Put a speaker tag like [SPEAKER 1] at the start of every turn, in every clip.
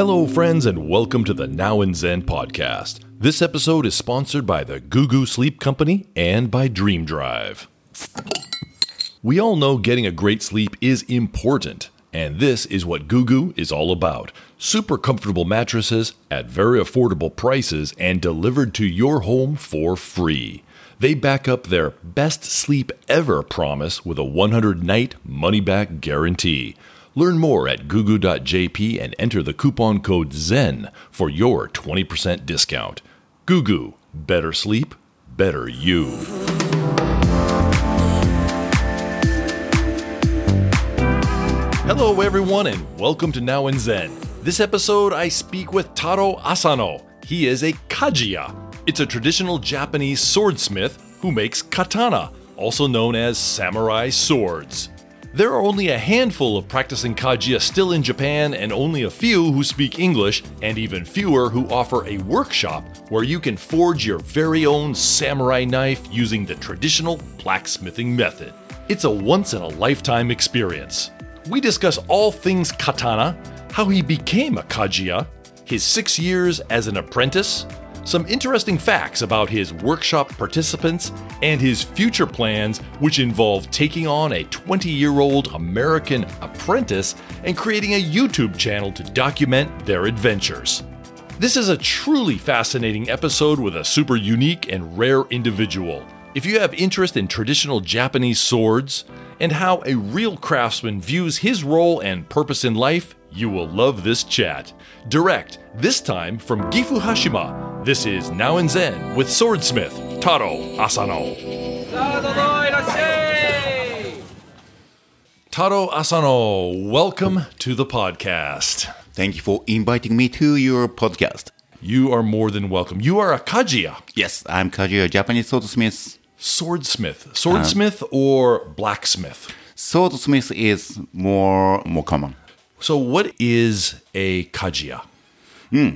[SPEAKER 1] Hello, friends, and welcome to the Now and Zen podcast. This episode is sponsored by the Goo Goo Sleep Company and by Dream Drive. We all know getting a great sleep is important, and this is what Goo Goo is all about. Super comfortable mattresses at very affordable prices and delivered to your home for free. They back up their best sleep ever promise with a 100 night money back guarantee. Learn more at gugu.jp and enter the coupon code ZEN for your 20% discount. Gugu, better sleep, better you. Hello, everyone, and welcome to Now and Zen. This episode, I speak with Taro Asano. He is a kajiya. It's a traditional Japanese swordsmith who makes katana, also known as samurai swords. There are only a handful of practicing kajiya still in Japan, and only a few who speak English, and even fewer who offer a workshop where you can forge your very own samurai knife using the traditional blacksmithing method. It's a once in a lifetime experience. We discuss all things katana, how he became a kajiya, his six years as an apprentice, some interesting facts about his workshop participants, and his future plans, which involve taking on a 20 year old American apprentice and creating a YouTube channel to document their adventures. This is a truly fascinating episode with a super unique and rare individual. If you have interest in traditional Japanese swords and how a real craftsman views his role and purpose in life, you will love this chat. Direct, this time from Gifu Hashima, this is Now and Zen with swordsmith Taro Asano. Taro Asano, welcome to the podcast.
[SPEAKER 2] Thank you for inviting me to your podcast.
[SPEAKER 1] You are more than welcome. You are a kajiya,
[SPEAKER 2] Yes, I'm Kajiya, Japanese swordsmith.
[SPEAKER 1] swordsmith. Swordsmith uh, or blacksmith?
[SPEAKER 2] Swordsmith is more more common.
[SPEAKER 1] So, what is a kajiya? Hmm.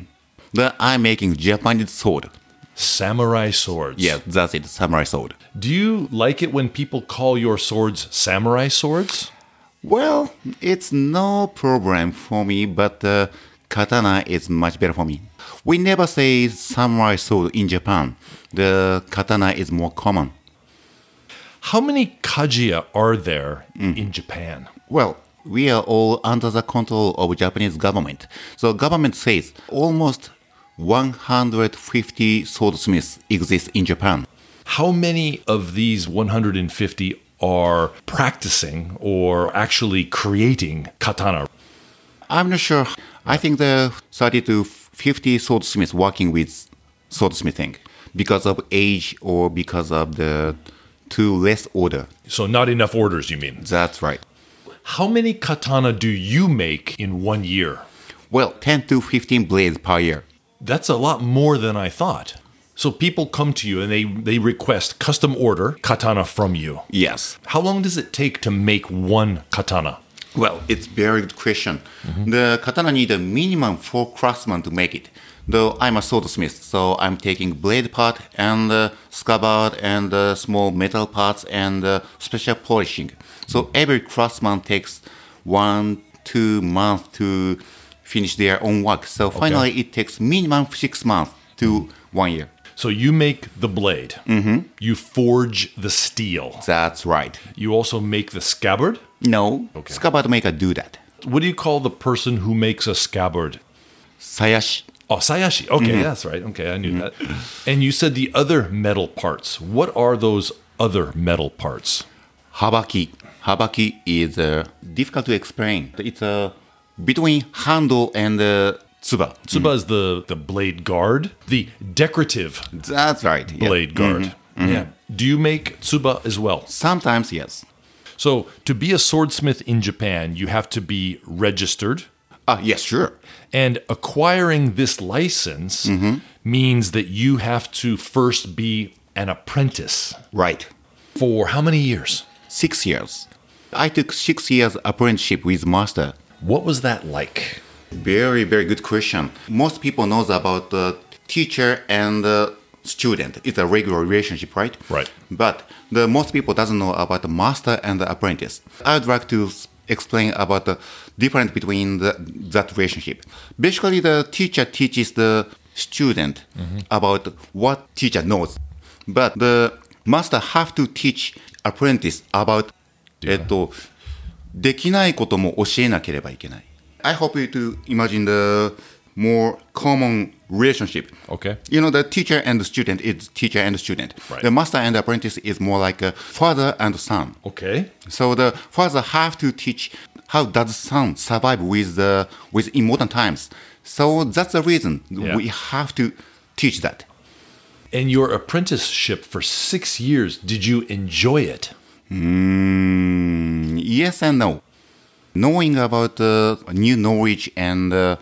[SPEAKER 2] But I'm making Japanese sword.
[SPEAKER 1] Samurai swords.
[SPEAKER 2] Yes, that's it, samurai sword.
[SPEAKER 1] Do you like it when people call your swords samurai swords?
[SPEAKER 2] Well, it's no problem for me, but uh, katana is much better for me. We never say samurai sword in Japan. The katana is more common.
[SPEAKER 1] How many kajiya are there in Japan?
[SPEAKER 2] Well, we are all under the control of Japanese government. So government says almost 150 swordsmiths exist in Japan.
[SPEAKER 1] How many of these 150 are practicing or actually creating katana?
[SPEAKER 2] I'm not sure. I think there are 30 to 50 swordsmiths working with swordsmithing because of age or because of the too less order.
[SPEAKER 1] So, not enough orders, you mean?
[SPEAKER 2] That's right.
[SPEAKER 1] How many katana do you make in one year?
[SPEAKER 2] Well, 10 to 15 blades per year.
[SPEAKER 1] That's a lot more than I thought. So, people come to you and they, they request custom order katana from you.
[SPEAKER 2] Yes.
[SPEAKER 1] How long does it take to make one katana?
[SPEAKER 2] Well, it's very good question. The katana need a minimum four craftsmen to make it. Though I'm a swordsmith, so I'm taking blade part and uh, scabbard and uh, small metal parts and uh, special polishing. So every craftsman takes one, two months to finish their own work. So finally, it takes minimum six months to one year.
[SPEAKER 1] So, you make the blade, mm-hmm. you forge the steel,
[SPEAKER 2] That's right.
[SPEAKER 1] you also make the scabbard.
[SPEAKER 2] No,
[SPEAKER 1] Okay.
[SPEAKER 2] scabbard maker do that.
[SPEAKER 1] What do you call the person who makes a scabbard?
[SPEAKER 2] Sayashi.
[SPEAKER 1] Oh, Sayashi. Okay, that's right. Okay, I knew that. And you said the other metal parts. What are those other metal parts?
[SPEAKER 2] Habaki. Habaki is uh, difficult to explain. It's uh, between handle and uh, tsuba.
[SPEAKER 1] Tsuba is the, the blade guard, the decorative
[SPEAKER 2] That's right. yeah.
[SPEAKER 1] blade guard. Yeah. Do you make tsuba as well?
[SPEAKER 2] Sometimes, yes.
[SPEAKER 1] So, to be a swordsmith in Japan, you have to be registered.
[SPEAKER 2] Ah, yes, sure.
[SPEAKER 1] And acquiring this license means that you have to first be an apprentice
[SPEAKER 2] Right.
[SPEAKER 1] for how many years?
[SPEAKER 2] Six years. I took six years apprenticeship with master.
[SPEAKER 1] What was that like?
[SPEAKER 2] Very, very good question. Most people knows about the teacher and the student. It's a regular relationship, right?
[SPEAKER 1] Right.
[SPEAKER 2] But the most people doesn't know about the master and the apprentice. I would like to explain about the difference between the, that relationship. Basically, the teacher teaches the student about what teacher knows, but the master have to teach apprentice about えっと できないことも教えなければいけない。I hope you to imagine the more common relationship.
[SPEAKER 1] Okay.
[SPEAKER 2] You know, the teacher and the student is teacher and student.
[SPEAKER 1] Right.
[SPEAKER 2] The master and apprentice is more like a father and son.
[SPEAKER 1] Okay.
[SPEAKER 2] So the father have to teach how does son survive with the with in modern times. So that's the reason
[SPEAKER 1] Yeah.
[SPEAKER 2] we have to teach that.
[SPEAKER 1] And your apprenticeship for six years, did you enjoy it?
[SPEAKER 2] Mm, yes and no. Knowing about uh, new knowledge and uh,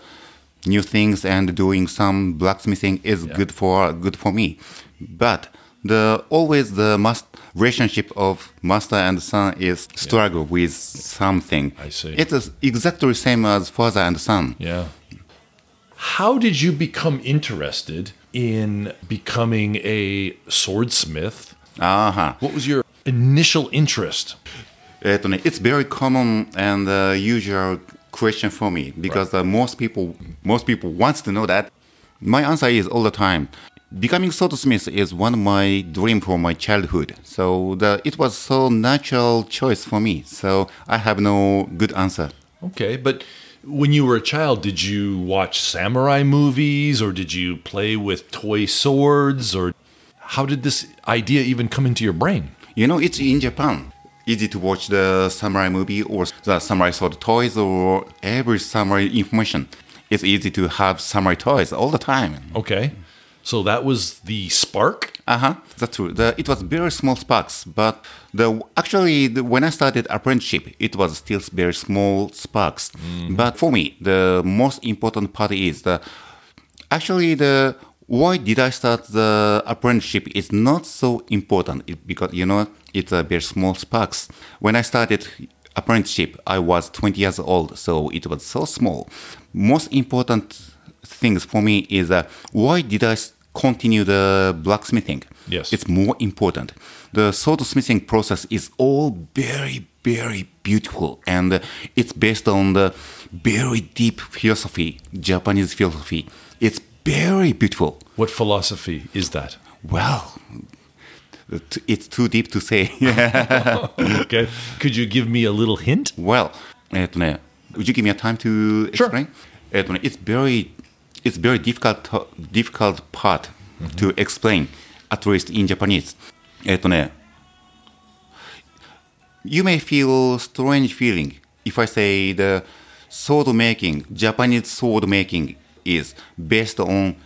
[SPEAKER 2] new things and doing some blacksmithing is good for good for me. But the always the must relationship of master and son is struggle with something.
[SPEAKER 1] I see.
[SPEAKER 2] It is exactly same as father and son.
[SPEAKER 1] Yeah. How did you become interested in becoming a swordsmith?
[SPEAKER 2] Uh-huh.
[SPEAKER 1] What was your initial interest?
[SPEAKER 2] It's very common and uh, usual question for me because right. uh, most people most people wants to know that. My answer is all the time. Becoming swordsmith is one of my dream from my childhood. So the, it was so natural choice for me. So I have no good answer.
[SPEAKER 1] Okay, but when you were a child, did you watch samurai movies or did you play with toy swords or how did this idea even come into your brain?
[SPEAKER 2] You know, it's in Japan. Easy to watch the samurai movie or the samurai sword toys or every samurai information. It's easy to have samurai toys all the time.
[SPEAKER 1] Okay. So that was the spark?
[SPEAKER 2] Uh huh. That's true. The, it was very small sparks, but the actually the, when I started apprenticeship, it was still very small sparks. But for me, the most important part is the actually the why did I start the apprenticeship is not so important it, because you know it's a very small sparks. When I started apprenticeship, I was 20 years old, so it was so small. Most important things for me is uh, why did I continue the blacksmithing?
[SPEAKER 1] Yes.
[SPEAKER 2] it's more important. The swordsmithing process is all very, very beautiful, and uh, it's based on the very deep philosophy, Japanese philosophy. It's very beautiful.
[SPEAKER 1] What philosophy is that?
[SPEAKER 2] Well, it's too deep to say.
[SPEAKER 1] okay. Could you give me a little hint?
[SPEAKER 2] Well, would you give me a time to explain? Sure. It's very, it's very difficult, difficult part mm -hmm. to explain, at least in Japanese. You may feel strange feeling if I say the sword making, Japanese sword making is based on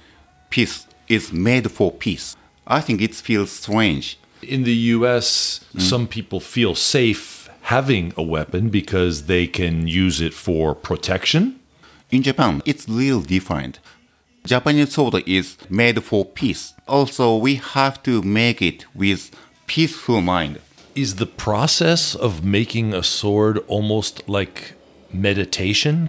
[SPEAKER 2] peace, is made for peace. I think it feels strange.
[SPEAKER 1] In the US, some people feel safe having a weapon because they can use it for protection.
[SPEAKER 2] In Japan, it's real different. Japanese sword is made for peace. Also, we have to make it with peaceful mind.
[SPEAKER 1] Is the process of making a sword almost like meditation?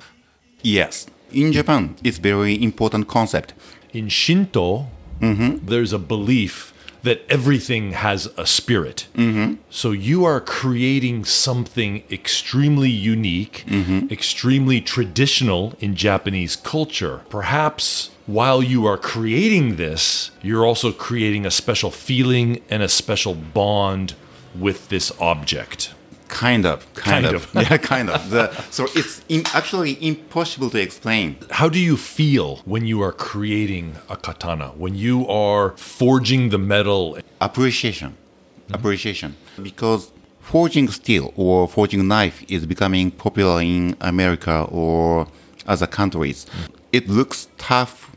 [SPEAKER 2] Yes, in Japan, it's very important concept.
[SPEAKER 1] In Shinto, mm-hmm. there's a belief that everything has a spirit. Mm-hmm. So you are creating something extremely unique, mm-hmm. extremely traditional in Japanese culture. Perhaps while you are creating this, you're also creating a special feeling and a special bond with this object.
[SPEAKER 2] Kind of, kind,
[SPEAKER 1] Kind
[SPEAKER 2] of.
[SPEAKER 1] of.
[SPEAKER 2] yeah, kind of. The, so it's in, actually impossible to explain.
[SPEAKER 1] How do you feel when you are creating a katana? When you are forging the metal?
[SPEAKER 2] Appreciation, mm-hmm. appreciation, because forging steel or forging knife is becoming popular in America or other countries. Mm. It looks tough,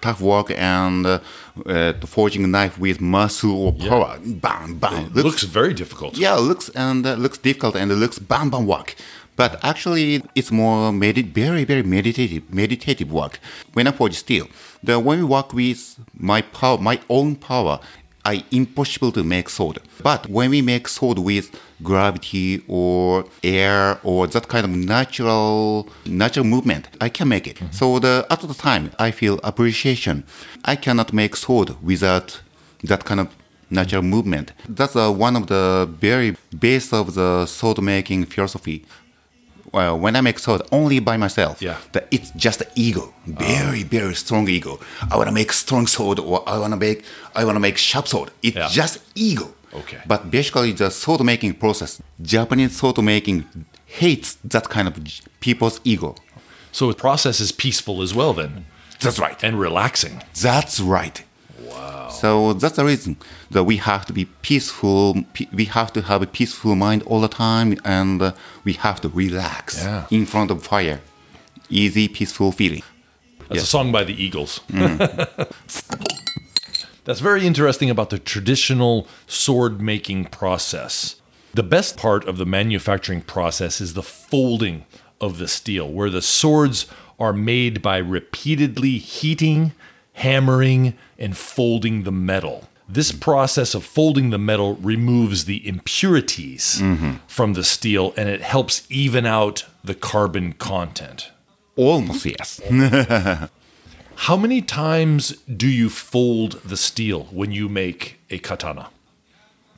[SPEAKER 2] tough work, and uh, uh, forging knife with muscle or power, bam, bam,
[SPEAKER 1] It looks very difficult.
[SPEAKER 2] yeah, it looks and uh, looks difficult and it looks bam bam work. But actually, it's more medi- very very meditative meditative work. When I forge steel, the when we work with my power, my own power, I impossible to make sword. But when we make sword with gravity or air or that kind of natural natural movement, I can make it. So the at the time, I feel appreciation. I cannot make sword without that kind of natural movement. That's uh, one of the very base of the sword making philosophy. Well, when I make sword only by myself,
[SPEAKER 1] Yeah.
[SPEAKER 2] that it's just ego, very ah. very strong ego. I want to make strong sword, or I want to make I want to make sharp sword. It's
[SPEAKER 1] Yeah.
[SPEAKER 2] just ego.
[SPEAKER 1] Okay.
[SPEAKER 2] But basically, the sword making process, Japanese sword making hates that kind of people's ego.
[SPEAKER 1] So the process is peaceful as well, then,
[SPEAKER 2] That's right.
[SPEAKER 1] and relaxing.
[SPEAKER 2] That's right. Wow. So that's the reason that we have to be peaceful. We have to have a peaceful mind all the time, and uh, we have to relax
[SPEAKER 1] Yeah.
[SPEAKER 2] in front of fire. Easy, peaceful feeling.
[SPEAKER 1] That's
[SPEAKER 2] Yeah.
[SPEAKER 1] a song by the Eagles. That's very interesting about the traditional sword making process. The best part of the manufacturing process is the folding of the steel, where the swords are made by repeatedly heating, hammering, and folding the metal. This process of folding the metal removes the impurities from the steel and it helps even out the carbon content.
[SPEAKER 2] Almost yes.
[SPEAKER 1] How many times do you fold the steel when you make a katana?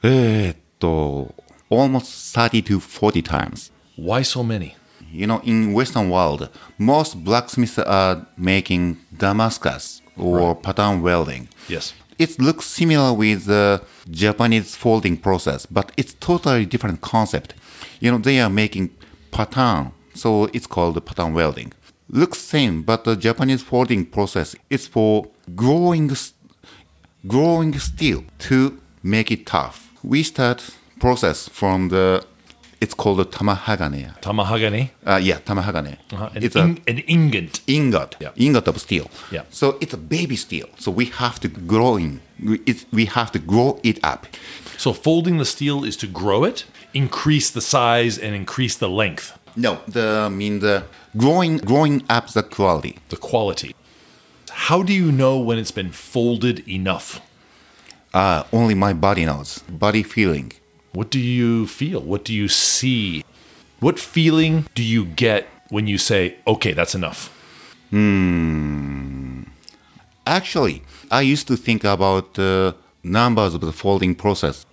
[SPEAKER 2] えーっと almost 30 to 40 times.
[SPEAKER 1] Why so many?
[SPEAKER 2] You know, in Western world, most blacksmiths are making Damascus or pattern welding.
[SPEAKER 1] Yes.
[SPEAKER 2] It looks similar with the Japanese folding process, but it's totally different concept. You know, they are making pattern, so it's called pattern welding. Looks same, but the Japanese folding process is for growing, growing steel to make it tough. We start process from the, it's called the tamahagane.
[SPEAKER 1] Tamahagane,
[SPEAKER 2] Uh, yeah, tamahagane.
[SPEAKER 1] uh, an,
[SPEAKER 2] It's
[SPEAKER 1] in- an ingot.
[SPEAKER 2] ingot,
[SPEAKER 1] Yeah.
[SPEAKER 2] ingot of steel.
[SPEAKER 1] Yeah.
[SPEAKER 2] So it's a baby steel. So we have to grow in. It, we have to grow it up.
[SPEAKER 1] So folding the steel is to grow it, increase the size, and increase the length,
[SPEAKER 2] No, the I mean the growing growing up the quality.
[SPEAKER 1] the quality. How do you know when it's been folded enough?
[SPEAKER 2] Uh, only my body knows. Body feeling.
[SPEAKER 1] What do you feel? What do you see? What feeling do you get when you say, okay, that's enough?
[SPEAKER 2] Actually, I used to think about the numbers of the folding process.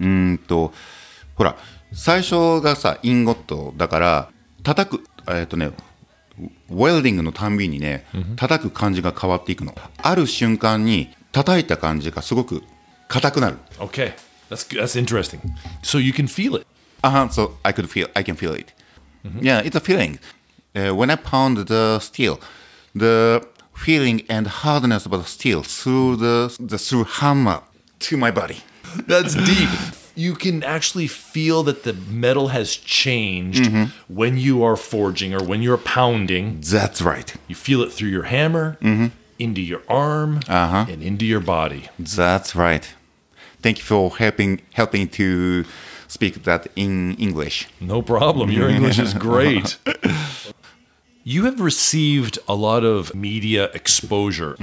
[SPEAKER 2] んと、ほら、最初がさ、インゴットだから、叩く、えっ、とね、ウェルディングのたんびにね、叩く感じが変わっていくの。ある瞬間に、叩いた感じがすごく硬くなる。
[SPEAKER 1] Okay, that's. That's interesting. So you can feel it.
[SPEAKER 2] Uh-huh, so I could feel, I can feel it. Yeah, it's a feeling. Uh, when I pound the steel, the feeling and hardness of the steel through the, the through hammer to my body.
[SPEAKER 1] That's deep. You can actually feel that the metal has changed when you are forging or when you're pounding.
[SPEAKER 2] That's right.
[SPEAKER 1] You feel it through your hammer, into your arm,
[SPEAKER 2] Uh-huh.
[SPEAKER 1] and into your body.
[SPEAKER 2] That's right. Thank you for helping helping to speak that in English.
[SPEAKER 1] No problem. Your English is great. You have received a lot of media exposure.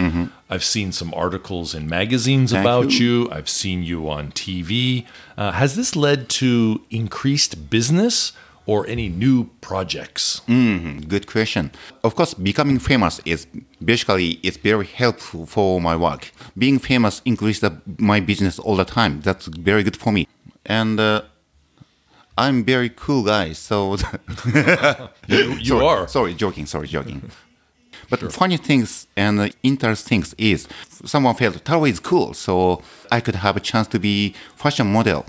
[SPEAKER 1] I've seen some articles in magazines
[SPEAKER 2] Thank
[SPEAKER 1] about
[SPEAKER 2] you.
[SPEAKER 1] you. I've seen you on TV. Uh, has this led to increased business or any new projects?
[SPEAKER 2] Good question. Of course, becoming famous is basically it's very helpful for my work. Being famous increases my business all the time. That's very good for me. And uh, I'm very cool guy, so
[SPEAKER 1] You, you
[SPEAKER 2] sorry,
[SPEAKER 1] are.
[SPEAKER 2] Sorry, joking. Sorry, joking. But funny things and interesting things is someone felt Taro is cool, so I could have a chance to be fashion model.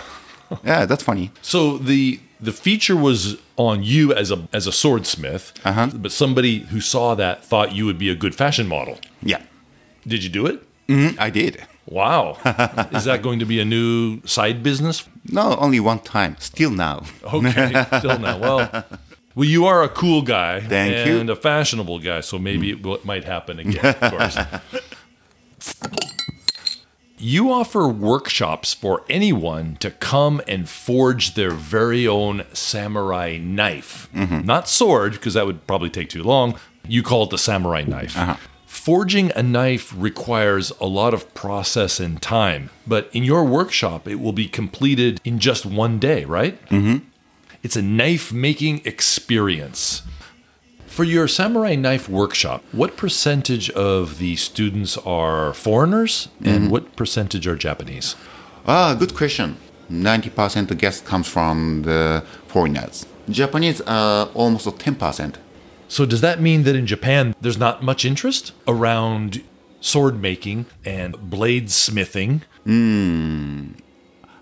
[SPEAKER 2] yeah, that's funny.
[SPEAKER 1] So the the feature was on you as a as a swordsmith,
[SPEAKER 2] Uh-huh.
[SPEAKER 1] but somebody who saw that thought you would be a good fashion model.
[SPEAKER 2] Yeah,
[SPEAKER 1] Did you do it?
[SPEAKER 2] Mhm, I did.
[SPEAKER 1] Wow. Is that going to be a new side business?
[SPEAKER 2] No, only one time. Still now.
[SPEAKER 1] Okay, still now. Well, well, you are a cool guy
[SPEAKER 2] Thank you.
[SPEAKER 1] and a fashionable guy, so maybe it will, it might happen again. Of course. You offer workshops for anyone to come and forge their very own samurai knife. Mm-hmm. Not sword, because that would probably take too long. You call it the samurai knife. Uh-huh. Forging a knife requires a lot of process and time, but in your workshop, it will be completed in just one day, right? Mm-hmm. It's a knife making experience. For your samurai knife workshop, what percentage of the students are foreigners and what percentage are Japanese?
[SPEAKER 2] Ah, good question. 90% guest comes from the foreigners. Japanese are almost 10%.
[SPEAKER 1] So does that mean that in Japan there's not much interest around sword making and blade smithing?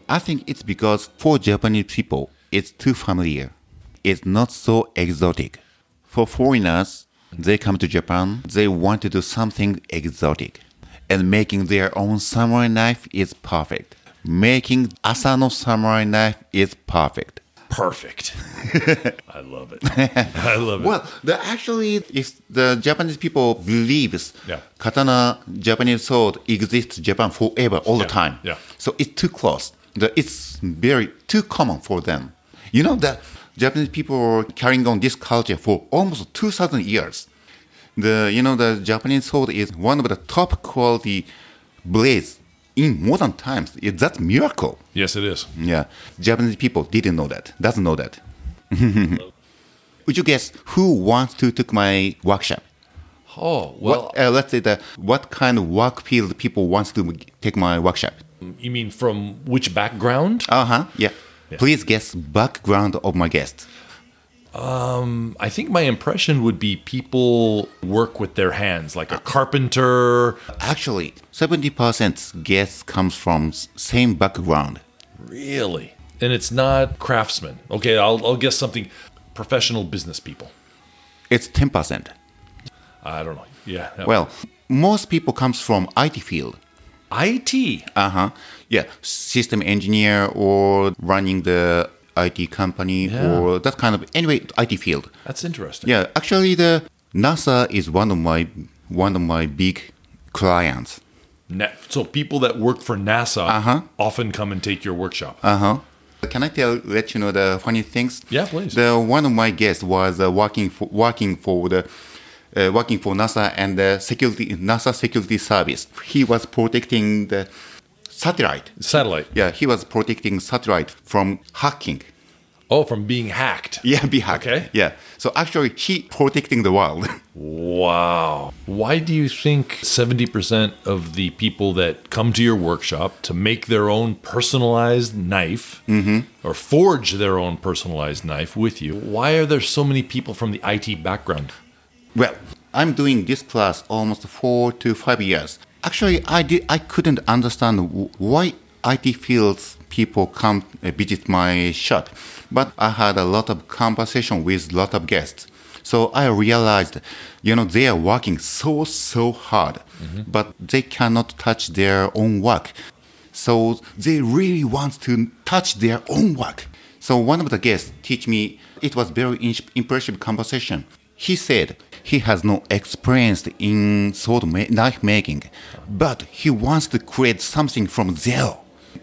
[SPEAKER 2] I think it's because for Japanese people, it's too familiar. It's not so exotic. For foreigners, they come to Japan, they want to do something exotic. And making their own samurai knife is perfect. Making Asano samurai knife is perfect.
[SPEAKER 1] Perfect. I love it. I love it.
[SPEAKER 2] Well, the actually, if the Japanese people believes
[SPEAKER 1] Yeah.
[SPEAKER 2] katana Japanese sword exists in Japan forever, all the time.
[SPEAKER 1] yeah.
[SPEAKER 2] So it's too close. The, it's very too common for them. You know that Japanese people are carrying on this culture for almost two thousand years. The you know the Japanese sword is one of the top quality blades in modern times. It, that's miracle.
[SPEAKER 1] yes, it is.
[SPEAKER 2] Yeah, Japanese people didn't know that. Doesn't know that. Would you guess who wants to took my workshop?
[SPEAKER 1] Oh, well,
[SPEAKER 2] what, uh, let's say that what kind of work field people wants to take my workshop?
[SPEAKER 1] you mean from which background?
[SPEAKER 2] Uh huh. Yeah. Please guess background of my guest.
[SPEAKER 1] Um, I think my impression would be people work with their hands, like a carpenter.
[SPEAKER 2] Actually, seventy percent guess comes from same background.
[SPEAKER 1] Really? And it's not craftsmen. Okay, I'll, I'll guess something professional business people.
[SPEAKER 2] It's ten percent.
[SPEAKER 1] I don't know. Yeah.
[SPEAKER 2] Well, most people comes from IT field.
[SPEAKER 1] IT.
[SPEAKER 2] Uh huh. Yeah, system engineer or running the IT company
[SPEAKER 1] Yeah.
[SPEAKER 2] or that kind of anyway IT field.
[SPEAKER 1] That's interesting.
[SPEAKER 2] Yeah, actually, the NASA is one of my one of my big clients.
[SPEAKER 1] Na- so people that work for NASA
[SPEAKER 2] Uh-huh.
[SPEAKER 1] often come and take your workshop.
[SPEAKER 2] Uh huh. Can I tell let you know the funny things?
[SPEAKER 1] Yeah, please.
[SPEAKER 2] The one of my guests was uh, working for working for the. Uh, working for NASA and the security NASA security service, he was protecting the satellite.
[SPEAKER 1] Satellite.
[SPEAKER 2] Yeah, he was protecting satellite from hacking.
[SPEAKER 1] Oh, from being hacked.
[SPEAKER 2] Yeah, be hacked.
[SPEAKER 1] Okay.
[SPEAKER 2] Yeah. So actually, he protecting the world.
[SPEAKER 1] Wow. Why do you think 70% of the people that come to your workshop to make their own personalized knife or forge their own personalized knife with you, why are there so many people from the IT background?
[SPEAKER 2] Well, I'm doing this class almost four to five years. Actually, I did. I couldn't understand why IT fields people come uh, visit my shop, but I had a lot of conversation with lot of guests. So I realized, you know, they are working so so hard, but they cannot touch their own work. So they really want to touch their own work. So one of the guests teach me it was very in- impressive conversation. He said he has no experience in sword ma- knife making, but he wants to create something from zero,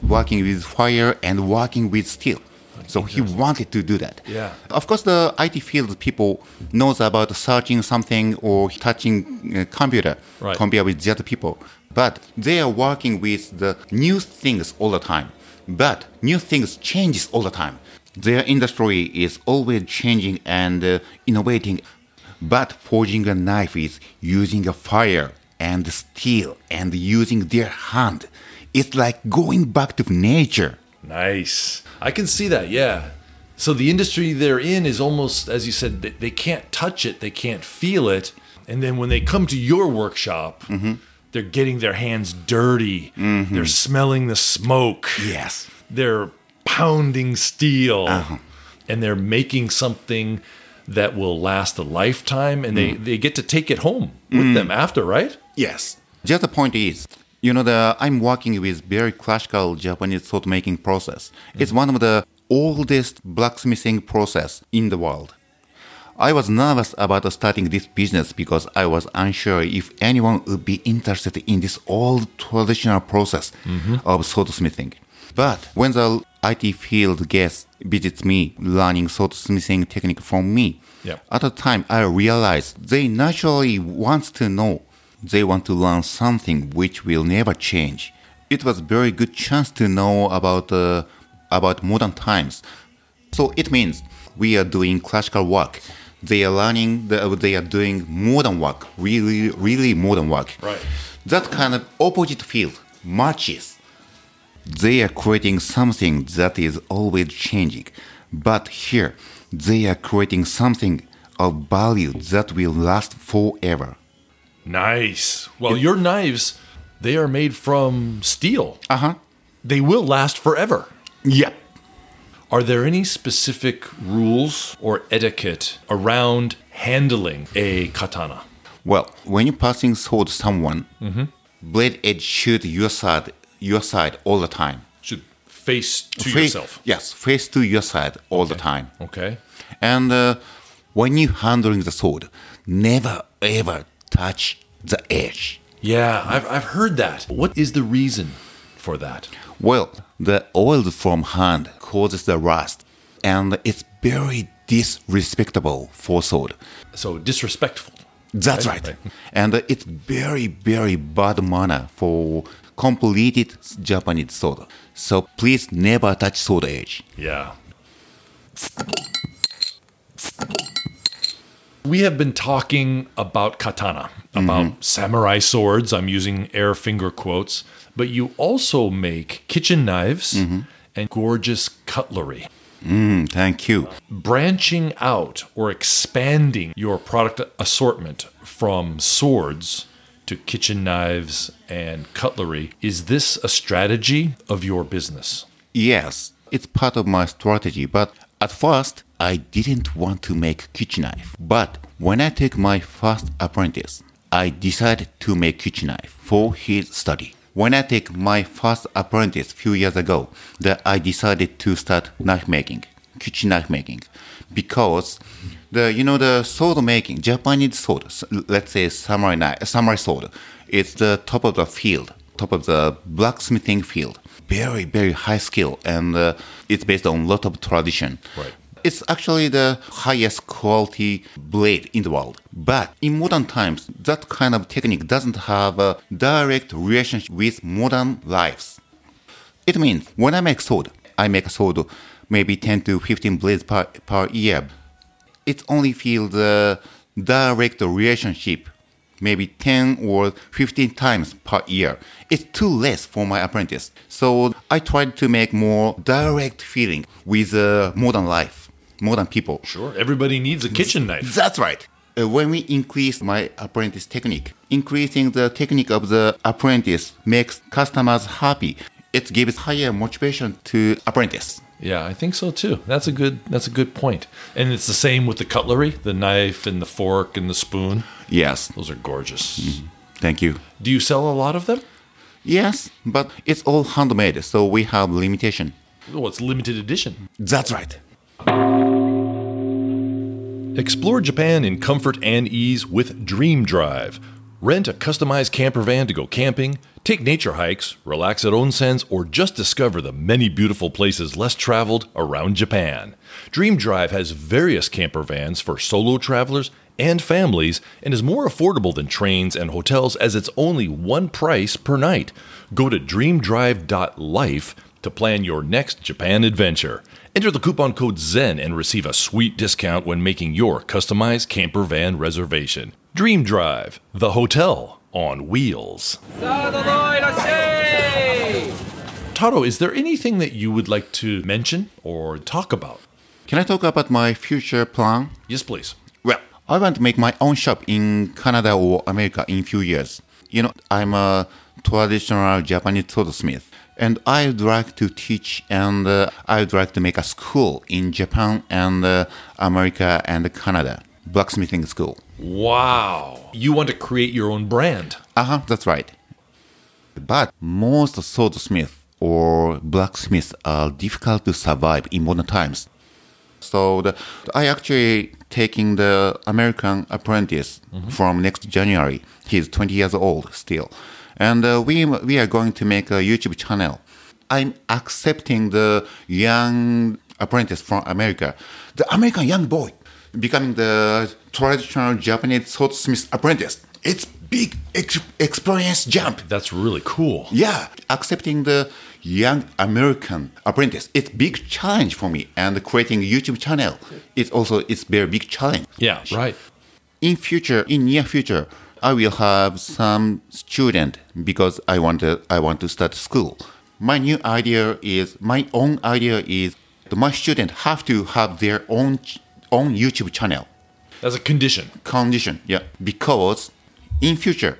[SPEAKER 2] working with fire and working with steel. So he wanted to do that.
[SPEAKER 1] Yeah.
[SPEAKER 2] Of course, the IT field people knows about searching something or touching uh, computer
[SPEAKER 1] Right.
[SPEAKER 2] compared with the other people. But they are working with the new things all the time. But new things changes all the time. Their industry is always changing and uh, innovating. But forging a knife is using a fire and steel and using their hand. It's like going back to nature.
[SPEAKER 1] Nice. I can see that, yeah. So the industry they're in is almost, as you said, they, can't touch it, they can't feel it. And then when they come to your workshop, mm-hmm. they're getting their hands dirty, mm-hmm. they're smelling the smoke,
[SPEAKER 2] Yes.
[SPEAKER 1] they're pounding steel, uh-huh. and they're making something that will last a lifetime, and they, mm. they get to take it home with mm. them after, right?
[SPEAKER 2] Yes. Just the point is, you know, the I'm working with very classical Japanese sword making process. It's mm. one of the oldest blacksmithing process in the world. I was nervous about starting this business because I was unsure if anyone would be interested in this old traditional process mm-hmm. of swordsmithing. But when the IT field guest visits me, learning swordsmithing technique from me, at the time I realized they naturally want to know. They want to learn something which will never change. It was very good chance to know about uh, about modern times. So it means we are doing classical work. They are learning. The, they are doing modern work. Really, really modern work.
[SPEAKER 1] Right.
[SPEAKER 2] That kind of opposite field matches. They are creating something that is always changing. But here, they are creating something of value that will last forever.
[SPEAKER 1] Nice. Well, your knives, they are made from steel.
[SPEAKER 2] Uh huh.
[SPEAKER 1] They will last forever.
[SPEAKER 2] Yeah.
[SPEAKER 1] Are there any specific rules or etiquette around handling a katana?
[SPEAKER 2] Well, when you're passing sword to someone, blade edge shoot your side, your side all the time.
[SPEAKER 1] Should face to yourself.
[SPEAKER 2] Yes, face to your side all the time.
[SPEAKER 1] Okay.
[SPEAKER 2] And uh, when you handling the sword, never ever touch the edge.
[SPEAKER 1] Yeah, I've, I've heard that. What is the reason for that?
[SPEAKER 2] Well, the oil from hand causes the rust, and it's very disrespectable for sword.
[SPEAKER 1] So disrespectful.
[SPEAKER 2] That's
[SPEAKER 1] Right,
[SPEAKER 2] right. And uh, it's very, very bad manner for completed Japanese sword. So please never touch sword edge.
[SPEAKER 1] Yeah. We have been talking about katana, about samurai swords. I'm using air finger quotes, but you also make kitchen knives and gorgeous cutlery.
[SPEAKER 2] Mm, thank you.
[SPEAKER 1] Branching out or expanding your product assortment from swords to kitchen knives and cutlery, is this a strategy of your business?
[SPEAKER 2] Yes, it's part of my strategy, but at first I didn't want to make kitchen knife. But when I took my first apprentice, I decided to make kitchen knife for his study. When I take my first apprentice few years ago, that I decided to start knife making, kitchen knife making, because the you know the sword making, Japanese sword, let's say samurai knife, samurai sword, it's the top of the field, top of the blacksmithing field. Very very high skill, and uh, it's based on a lot of tradition.
[SPEAKER 1] Right.
[SPEAKER 2] It's actually the highest quality blade in the world. But in modern times, that kind of technique doesn't have a direct relationship with modern lives. It means when I make sword, I make a sword maybe 10 to 15 blades per, per year. It only feels the direct relationship maybe 10 or 15 times per year. It's too less for my apprentice. So I tried to make more direct feeling with uh, modern life, modern people.
[SPEAKER 1] Sure. Everybody needs a kitchen knife.
[SPEAKER 2] That's right. Uh, when we increase my apprentice technique, increasing the technique of the apprentice makes customers happy. It gives higher motivation to apprentice.
[SPEAKER 1] Yeah, I think so too. That's a good that's a good point. And it's the same with the cutlery, the knife and the fork and the spoon.
[SPEAKER 2] Yes,
[SPEAKER 1] Those are gorgeous.
[SPEAKER 2] thank you.
[SPEAKER 1] Do you sell a lot of them?
[SPEAKER 2] Yes, but it's all handmade, so we have limitation.
[SPEAKER 1] Oh, it's limited edition.
[SPEAKER 2] That's right.
[SPEAKER 1] Explore Japan in comfort and ease with Dream Drive. Rent a customized camper van to go camping, take nature hikes, relax at onsens, or just discover the many beautiful places less traveled around Japan. Dream Drive has various camper vans for solo travelers and families and is more affordable than trains and hotels as it's only one price per night. Go to dreamdrive.life to plan your next Japan adventure. Enter the coupon code ZEN and receive a sweet discount when making your customized camper van reservation. Dream Drive, the hotel on wheels. Taro, is there anything that you would like to mention or talk about?
[SPEAKER 2] Can I talk about my future plan?
[SPEAKER 1] Yes, please.
[SPEAKER 2] Well, I want to make my own shop in Canada or America in few years. You know, I'm a traditional Japanese swordsmith and I'd like to teach and uh, I'd like to make a school in Japan and uh, America and Canada, blacksmithing school.
[SPEAKER 1] Wow. You want to create your own brand.
[SPEAKER 2] Uh huh, that's right. But most swordsmiths or blacksmiths are difficult to survive in modern times. So the, I actually taking the American apprentice from next January. He's 20 years old still, and uh, we we are going to make a YouTube channel. I'm accepting the young apprentice from America, the American young boy, becoming the traditional Japanese swordsmith apprentice. It's big ex- experience jump.
[SPEAKER 1] That's really cool.
[SPEAKER 2] Yeah, accepting the young American apprentice. It's big challenge for me, and creating a YouTube channel. It's also it's very big challenge.
[SPEAKER 1] Yeah, right.
[SPEAKER 2] In future, in near future, I will have some student because I want to I want to start school. My new idea is my own idea is my students have to have their own own YouTube channel.
[SPEAKER 1] As a condition.
[SPEAKER 2] Condition, yeah, because in future,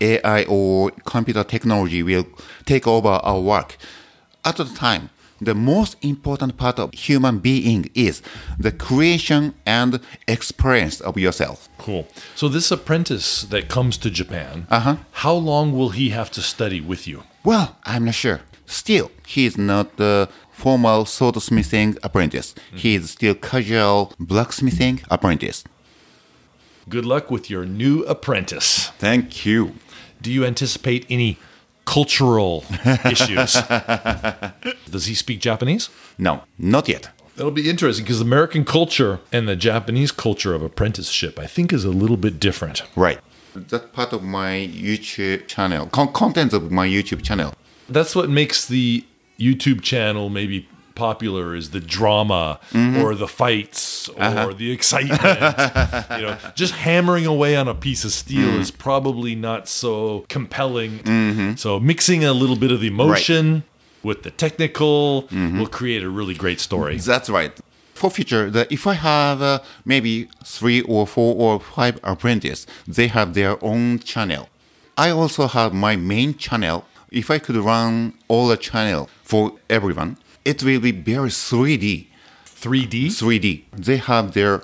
[SPEAKER 2] AI or computer technology will take over our work. At the time, the most important part of human being is the creation and experience of yourself.
[SPEAKER 1] Cool. So this apprentice that comes to Japan,
[SPEAKER 2] Uh-huh.
[SPEAKER 1] how long will he have to study with you?
[SPEAKER 2] Well, I'm not sure. Still, he is not the formal swordsmithing apprentice. He is still casual blacksmithing apprentice.
[SPEAKER 1] Good luck with your new apprentice.
[SPEAKER 2] Thank you.
[SPEAKER 1] Do you anticipate any cultural issues? Does he speak Japanese?
[SPEAKER 2] No, not yet.
[SPEAKER 1] That'll be interesting because American culture and the Japanese culture of apprenticeship, I think, is a little bit different.
[SPEAKER 2] Right. That's part of my YouTube channel, con- contents of my YouTube channel.
[SPEAKER 1] That's what makes the YouTube channel maybe popular is the drama mm-hmm. or the fights uh-huh. or the excitement. you know, just hammering away on a piece of steel mm. is probably not so compelling. Mm-hmm. So mixing a little bit of the emotion with the technical mm-hmm. will create a really great story.
[SPEAKER 2] That's right. For future, the, if I have uh, maybe three or four or five apprentices, they have their own channel. I also have my main channel. If I could run all the channel for everyone, it will be very 3D.
[SPEAKER 1] 3D?
[SPEAKER 2] 3D. They have their,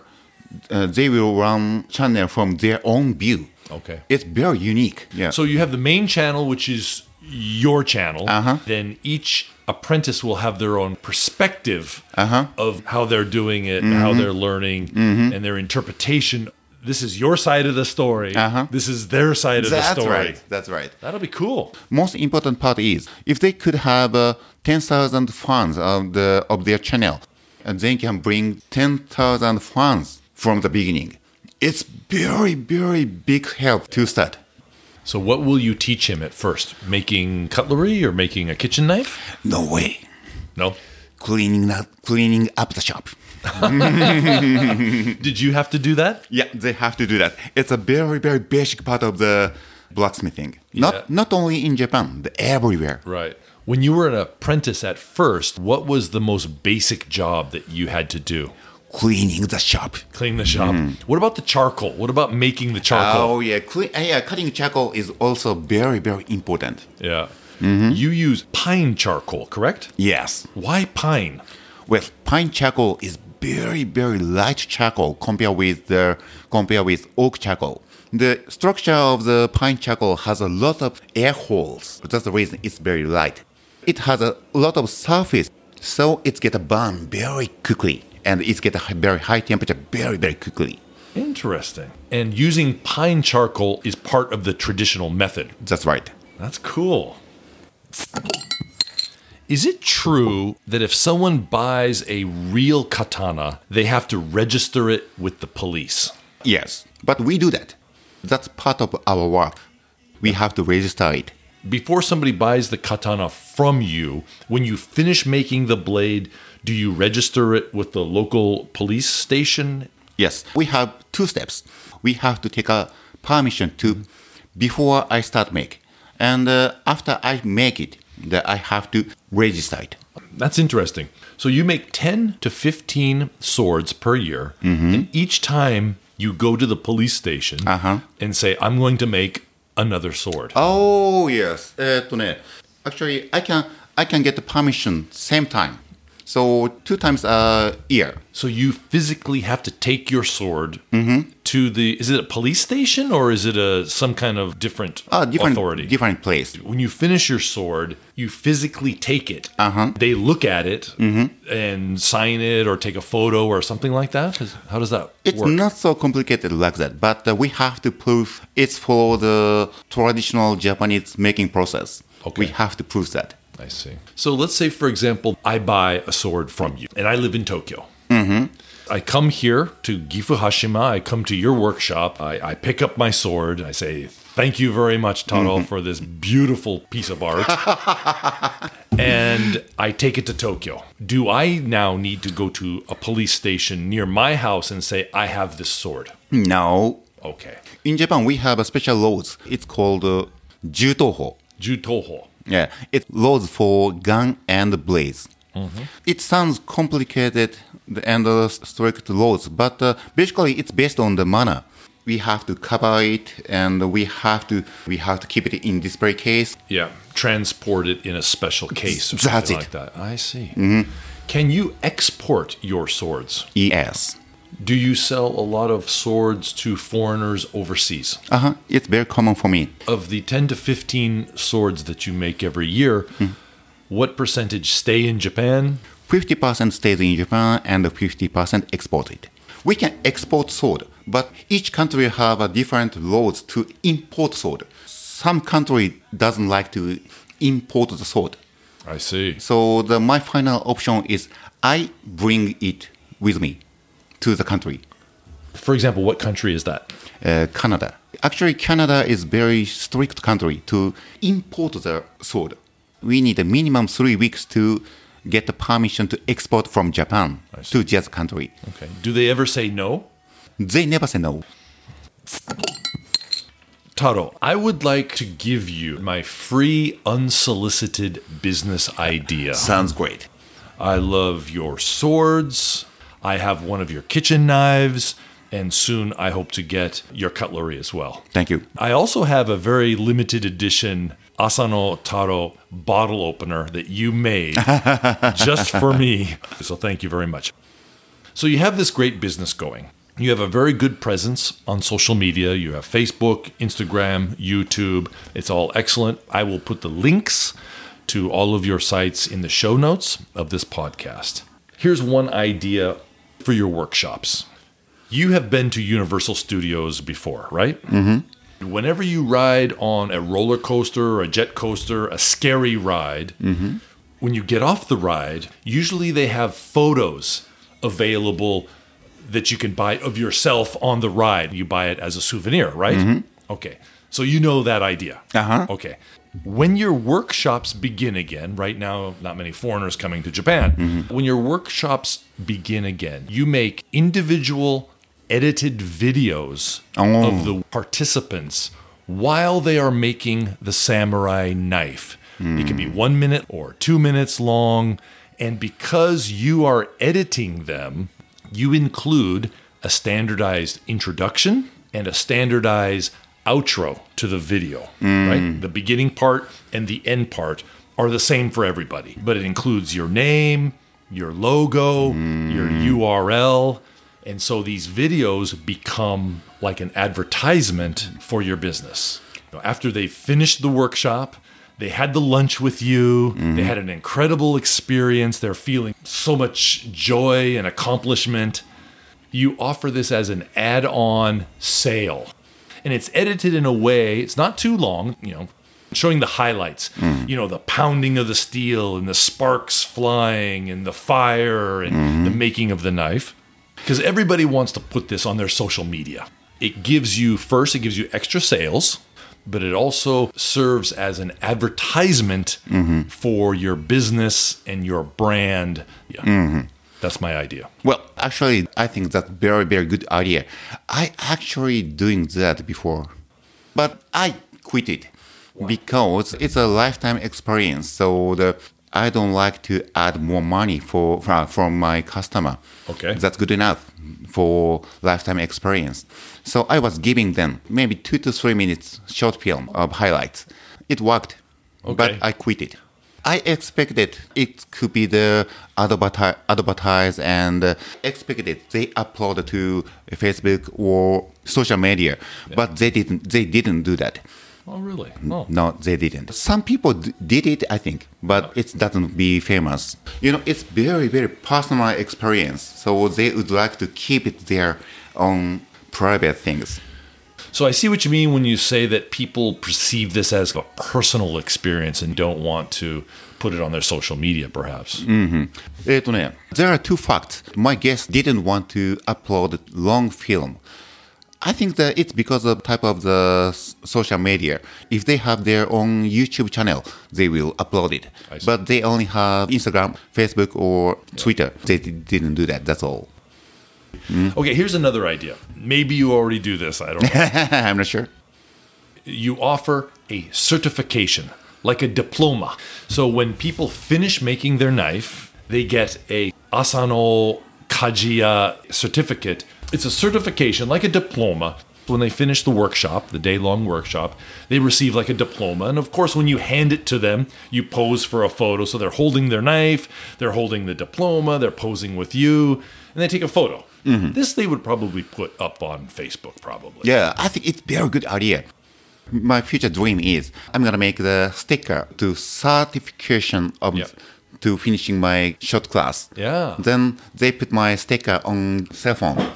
[SPEAKER 2] uh, they will run channel from their own view.
[SPEAKER 1] Okay.
[SPEAKER 2] It's very unique. Yeah.
[SPEAKER 1] So you have the main channel, which is your channel.
[SPEAKER 2] Uh-huh.
[SPEAKER 1] Then each apprentice will have their own perspective
[SPEAKER 2] Uh-huh.
[SPEAKER 1] of how they're doing it, and how they're learning, and their interpretation. This is your side of the story.
[SPEAKER 2] Uh-huh.
[SPEAKER 1] This is their side of the story.
[SPEAKER 2] that's right. That's right.
[SPEAKER 1] That'll be cool.
[SPEAKER 2] most important part is if they could have uh, 10,000 fans of the of their channel, and they can bring 10,000 fans from the beginning. It's very very big help to start.
[SPEAKER 1] So, what will you teach him at first? Making cutlery or making a kitchen knife?
[SPEAKER 2] No way.
[SPEAKER 1] No.
[SPEAKER 2] Cleaning up, cleaning up the shop.
[SPEAKER 1] Did you have to do that?
[SPEAKER 2] Yeah, they have to do that. It's a very very basic part of the blacksmithing.
[SPEAKER 1] Yeah.
[SPEAKER 2] Not not only in Japan, but everywhere.
[SPEAKER 1] Right. When you were an apprentice at first, what was the most basic job that you had to do?
[SPEAKER 2] Cleaning the shop.
[SPEAKER 1] Clean the shop. What about the charcoal? What about making the charcoal?
[SPEAKER 2] Oh yeah, cle- uh, yeah. Cutting charcoal is also very very important.
[SPEAKER 1] Yeah. You use pine charcoal, correct?
[SPEAKER 2] Yes.
[SPEAKER 1] Why pine?
[SPEAKER 2] Well, pine charcoal is very, very light charcoal compared with the compared with oak charcoal. The structure of the pine charcoal has a lot of air holes. That's the reason it's very light. It has a lot of surface, so it get burned very quickly, and it get a very high temperature very, very quickly.
[SPEAKER 1] Interesting. And using pine charcoal is part of the traditional method.
[SPEAKER 2] That's right.
[SPEAKER 1] That's cool. Is it true that if someone buys a real katana, they have to register it with the police?
[SPEAKER 2] Yes, but we do that. That's part of our work. We have to register it.
[SPEAKER 1] Before somebody buys the katana from you, when you finish making the blade, do you register it with the local police station?
[SPEAKER 2] Yes, we have two steps. We have to take a permission to before I start make, and uh, after I make it, that I have to register it.
[SPEAKER 1] That's interesting. So you make 10 to 15 swords per year, mm-hmm. and each time you go to the police station
[SPEAKER 2] uh-huh.
[SPEAKER 1] and say, I'm going to make another sword.
[SPEAKER 2] Oh, yes. Uh, actually, I can, I can get the permission same time. So two times a year.
[SPEAKER 1] So you physically have to take your sword mm-hmm to the. Is it a police station or is it a some kind of different,
[SPEAKER 2] Uh, different
[SPEAKER 1] authority?
[SPEAKER 2] different place.
[SPEAKER 1] when you finish your sword, you physically take it.
[SPEAKER 2] Uh-huh.
[SPEAKER 1] They look at it and sign it or take a photo or something like that How does that
[SPEAKER 2] It's
[SPEAKER 1] work?
[SPEAKER 2] not so complicated like that, but uh, we have to prove it's for the traditional Japanese making process.
[SPEAKER 1] Okay.
[SPEAKER 2] We have to prove that.
[SPEAKER 1] I see. So let's say, for example, I buy a sword from you, and I live in Tokyo. Mm-hmm. I come here to Gifu Hashima. I come to your workshop. I, I pick up my sword. I say, "Thank you very much, Taro, for this beautiful piece of art." and I take it to Tokyo. Do I now need to go to a police station near my house and say, "I have this sword"?
[SPEAKER 2] No.
[SPEAKER 1] Okay.
[SPEAKER 2] In Japan, we have a special laws. It's called uh, Jutoho.
[SPEAKER 1] Jutoho.
[SPEAKER 2] Yeah, it's laws for gun and blades. It sounds complicated and uh, strict laws, but uh, basically it's based on the manner. We have to cover it, and we have to we have to keep it in display case.
[SPEAKER 1] Yeah, transport it in a special case or
[SPEAKER 2] That's
[SPEAKER 1] something
[SPEAKER 2] it. Mm-hmm.
[SPEAKER 1] like that. I see. Can you export your swords?
[SPEAKER 2] Yes.
[SPEAKER 1] Do you sell a lot of swords to foreigners overseas?
[SPEAKER 2] Uh huh. It's very common for me.
[SPEAKER 1] Of the 10 to 15 swords that you make every year,
[SPEAKER 2] Hmm.
[SPEAKER 1] What percentage stay in Japan?
[SPEAKER 2] 50% stays in Japan and 50% exported. We can export sword, but each country have a different laws to import sword. Some country doesn't like to import the sword.
[SPEAKER 1] I see.
[SPEAKER 2] So the, my final option is I bring it with me to the country,
[SPEAKER 1] For example, what country is that?
[SPEAKER 2] uh, Canada. Actually, Canada is very strict country to import the sword. We need a minimum three weeks to get the permission to export from Japan to just country.
[SPEAKER 1] Okay. Do they ever say no?
[SPEAKER 2] They never say no.
[SPEAKER 1] Taro, I would like to give you my free, unsolicited business idea.
[SPEAKER 2] Sounds great.
[SPEAKER 1] I love your swords. I have one of your kitchen knives. And soon I hope to get your cutlery as well.
[SPEAKER 2] Thank you.
[SPEAKER 1] I also have a very limited edition Asano Taro bottle opener that you made just for me. So thank you very much. So you have this great business going. You have a very good presence on social media. You have Facebook, Instagram, YouTube. It's all excellent. I will put the links to all of your sites in the show notes of this podcast. Here's one idea for your workshops. You have been to Universal Studios before, right? Mm-hmm. Whenever you ride on a roller coaster, or a jet coaster, a scary ride, when you get off the ride, usually they have photos available that you can buy of yourself on the ride. You buy it as a souvenir, right? Okay. So you know that idea.
[SPEAKER 2] Uh-huh.
[SPEAKER 1] Okay. When your workshops begin again, right now, not many foreigners coming to Japan. When your workshops begin again, you make individual edited videos
[SPEAKER 2] Oh.
[SPEAKER 1] of the participants while they are making the samurai knife. It can be hmm. one minute or two minutes long. And because you are editing them, you include a standardized introduction and a standardized outro to the video, hmm. right? The beginning part and the end part are the same for everybody, but it includes your name, your logo, hmm. your URL. And so these videos become like an advertisement for your business. You know, After they finished the workshop, they had the lunch with you, they mm-hmm. had an incredible experience, they're feeling so much joy and accomplishment. You offer this as an add on sale. And it's edited in a way, it's not too long, you know, showing the highlights, mm. you know, the pounding of the steel and the sparks flying and the fire and mm-hmm. the making of the knife. Because everybody wants to put this on their social media. It gives you, first, it gives you extra sales, but it also serves as an advertisement mm-hmm. for your business and your brand. Yeah. Mm-hmm. That's my idea.
[SPEAKER 2] Well, actually, I think that's very, very good idea. I actually doing that before, but I quit it because it's a lifetime experience. So the I don't like to add more money for from, my customer.
[SPEAKER 1] Okay.
[SPEAKER 2] that's good enough for lifetime experience. So I was giving them maybe two to three minutes short film of highlights. It worked,
[SPEAKER 1] Okay.
[SPEAKER 2] but I quit it. I expected it could be the advertise, advertise and uh, expected they upload to Facebook or social media, but they didn't. They didn't do that.
[SPEAKER 1] Oh, really? Oh.
[SPEAKER 2] No, they didn't. Some people d- did it, I think, but oh. it doesn't be famous. You know, it's very, very personal experience. So they would like to keep it their own private things.
[SPEAKER 1] So I see what you mean when you say that people perceive this as a personal experience and don't want to put it on their social media, perhaps.
[SPEAKER 2] Mm-hmm. Eh, there are two facts. My guest didn't want to upload long film I think that it's because of type of the social media. If they have their own YouTube channel, they will upload it. But they only have Instagram, Facebook, or Twitter. They didn't do that. That's all. Hmm?
[SPEAKER 1] Okay, here's another idea. Maybe you already do this. I don't know.
[SPEAKER 2] I'm not sure.
[SPEAKER 1] you offer a certification, like a diploma. So when people finish making their knife, they get a Asano Kajiya certificate. It's a certification, like a diploma. When they finish the workshop, the day long workshop, they receive like a diploma. And of course, when you hand it to them, you pose for a photo. So they're holding their knife, they're holding the diploma, they're posing with you, and they take a photo. Mm-hmm. This they would probably put up on Facebook, probably.
[SPEAKER 2] Yeah, I think it's very good idea. My future dream is I'm gonna make the sticker to certification of
[SPEAKER 1] Yeah.
[SPEAKER 2] to finishing my short class.
[SPEAKER 1] Yeah.
[SPEAKER 2] Then they put my sticker on cell phone.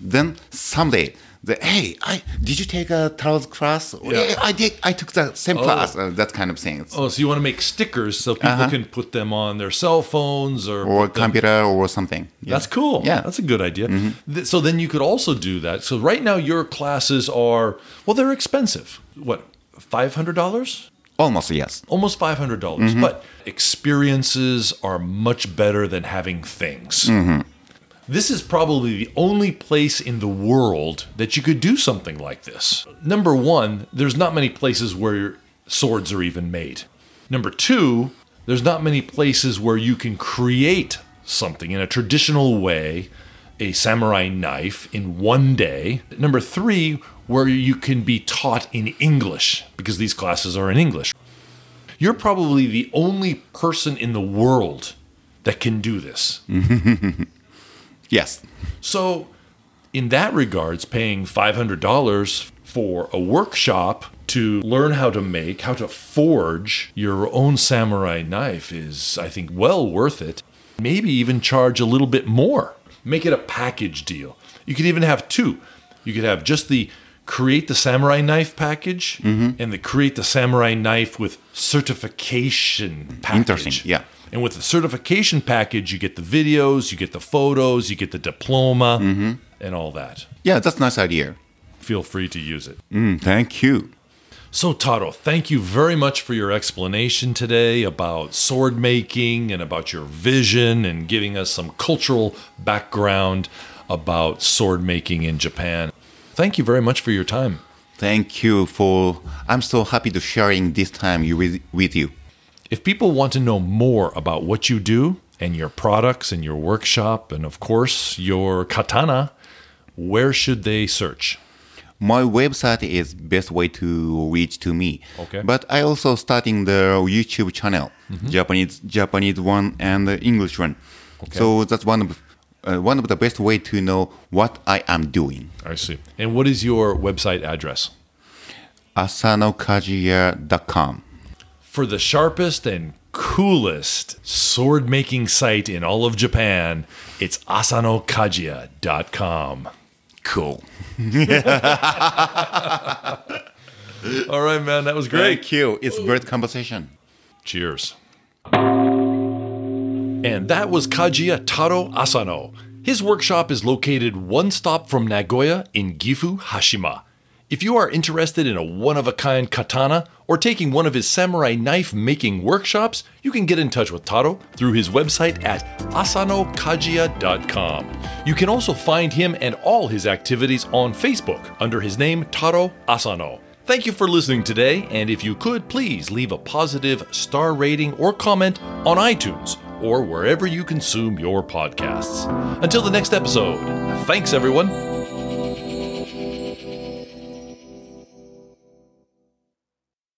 [SPEAKER 2] Then someday, the, hey, I did you take a Taro's class?
[SPEAKER 1] Yeah.
[SPEAKER 2] I did. I took the same oh. class. Uh, that kind of things.
[SPEAKER 1] Oh, so you want to make stickers so people uh-huh. can put them on their cell phones or,
[SPEAKER 2] Or
[SPEAKER 1] put them-
[SPEAKER 2] computer or something. Yeah.
[SPEAKER 1] That's cool.
[SPEAKER 2] Yeah.
[SPEAKER 1] That's a good idea. Mm-hmm. Th- So then you could also do that. So right now your classes are well, they're expensive. What, five hundred dollars?
[SPEAKER 2] Almost yes.
[SPEAKER 1] Almost five hundred dollars. Mm-hmm. But experiences are much better than having things. Mm-hmm. This is probably the only place in the world that you could do something like this. Number one, there's not many places where swords are even made. Number two, there's not many places where you can create something in a traditional way, a samurai knife, in one day. Number three, where you can be taught in English, because these classes are in English. You're probably the only person in the world that can do this.
[SPEAKER 2] Yes.
[SPEAKER 1] So, in that regards, paying $500 for a workshop to learn how to make, how to forge your own samurai knife is, I think, well worth it. Maybe even charge a little bit more. Make it a package deal. You could even have two. You could have just the create the samurai knife package mm-hmm. and the create the samurai knife with certification package.
[SPEAKER 2] Interesting, yeah.
[SPEAKER 1] And with the certification package, you get the videos, you get the photos, you get the diploma, and all that.
[SPEAKER 2] Yeah, that's a nice idea.
[SPEAKER 1] Feel free to use it.
[SPEAKER 2] Mm, thank you.
[SPEAKER 1] So, Taro, thank you very much for your explanation today about sword making and about your vision and giving us some cultural background about sword making in Japan. Thank you very much for your time.
[SPEAKER 2] Thank you for. I'm so happy to sharing this time with, with you.
[SPEAKER 1] If people want to know more about what you do and your products and your workshop, and of course your katana, where should they search?
[SPEAKER 2] My website is best way to reach to me.
[SPEAKER 1] Okay.
[SPEAKER 2] But I also starting the YouTube channel, Japanese Japanese one and the English one. Okay. So that's one of uh, one of the best way to know what I am doing.
[SPEAKER 1] I see. And what is your website address?
[SPEAKER 2] asanokajiya.com.
[SPEAKER 1] For the sharpest and coolest sword making site in all of Japan, it's asanokajiya.com.
[SPEAKER 2] Cool.
[SPEAKER 1] All right, man, that was great.
[SPEAKER 2] Thank you. It's great conversation.
[SPEAKER 1] Cheers. And that was Kajiya Taro Asano. His workshop is located one stop from Nagoya in Gifu, Hashima. If you are interested in a one of a kind katana or taking one of his samurai knife making workshops, you can get in touch with Taro through his website at asanokajiya.com. You can also find him and all his activities on Facebook under his name Taro Asano. Thank you for listening today, and if you could, please leave a positive star rating or comment on iTunes or wherever you consume your podcasts. Until the next episode, thanks everyone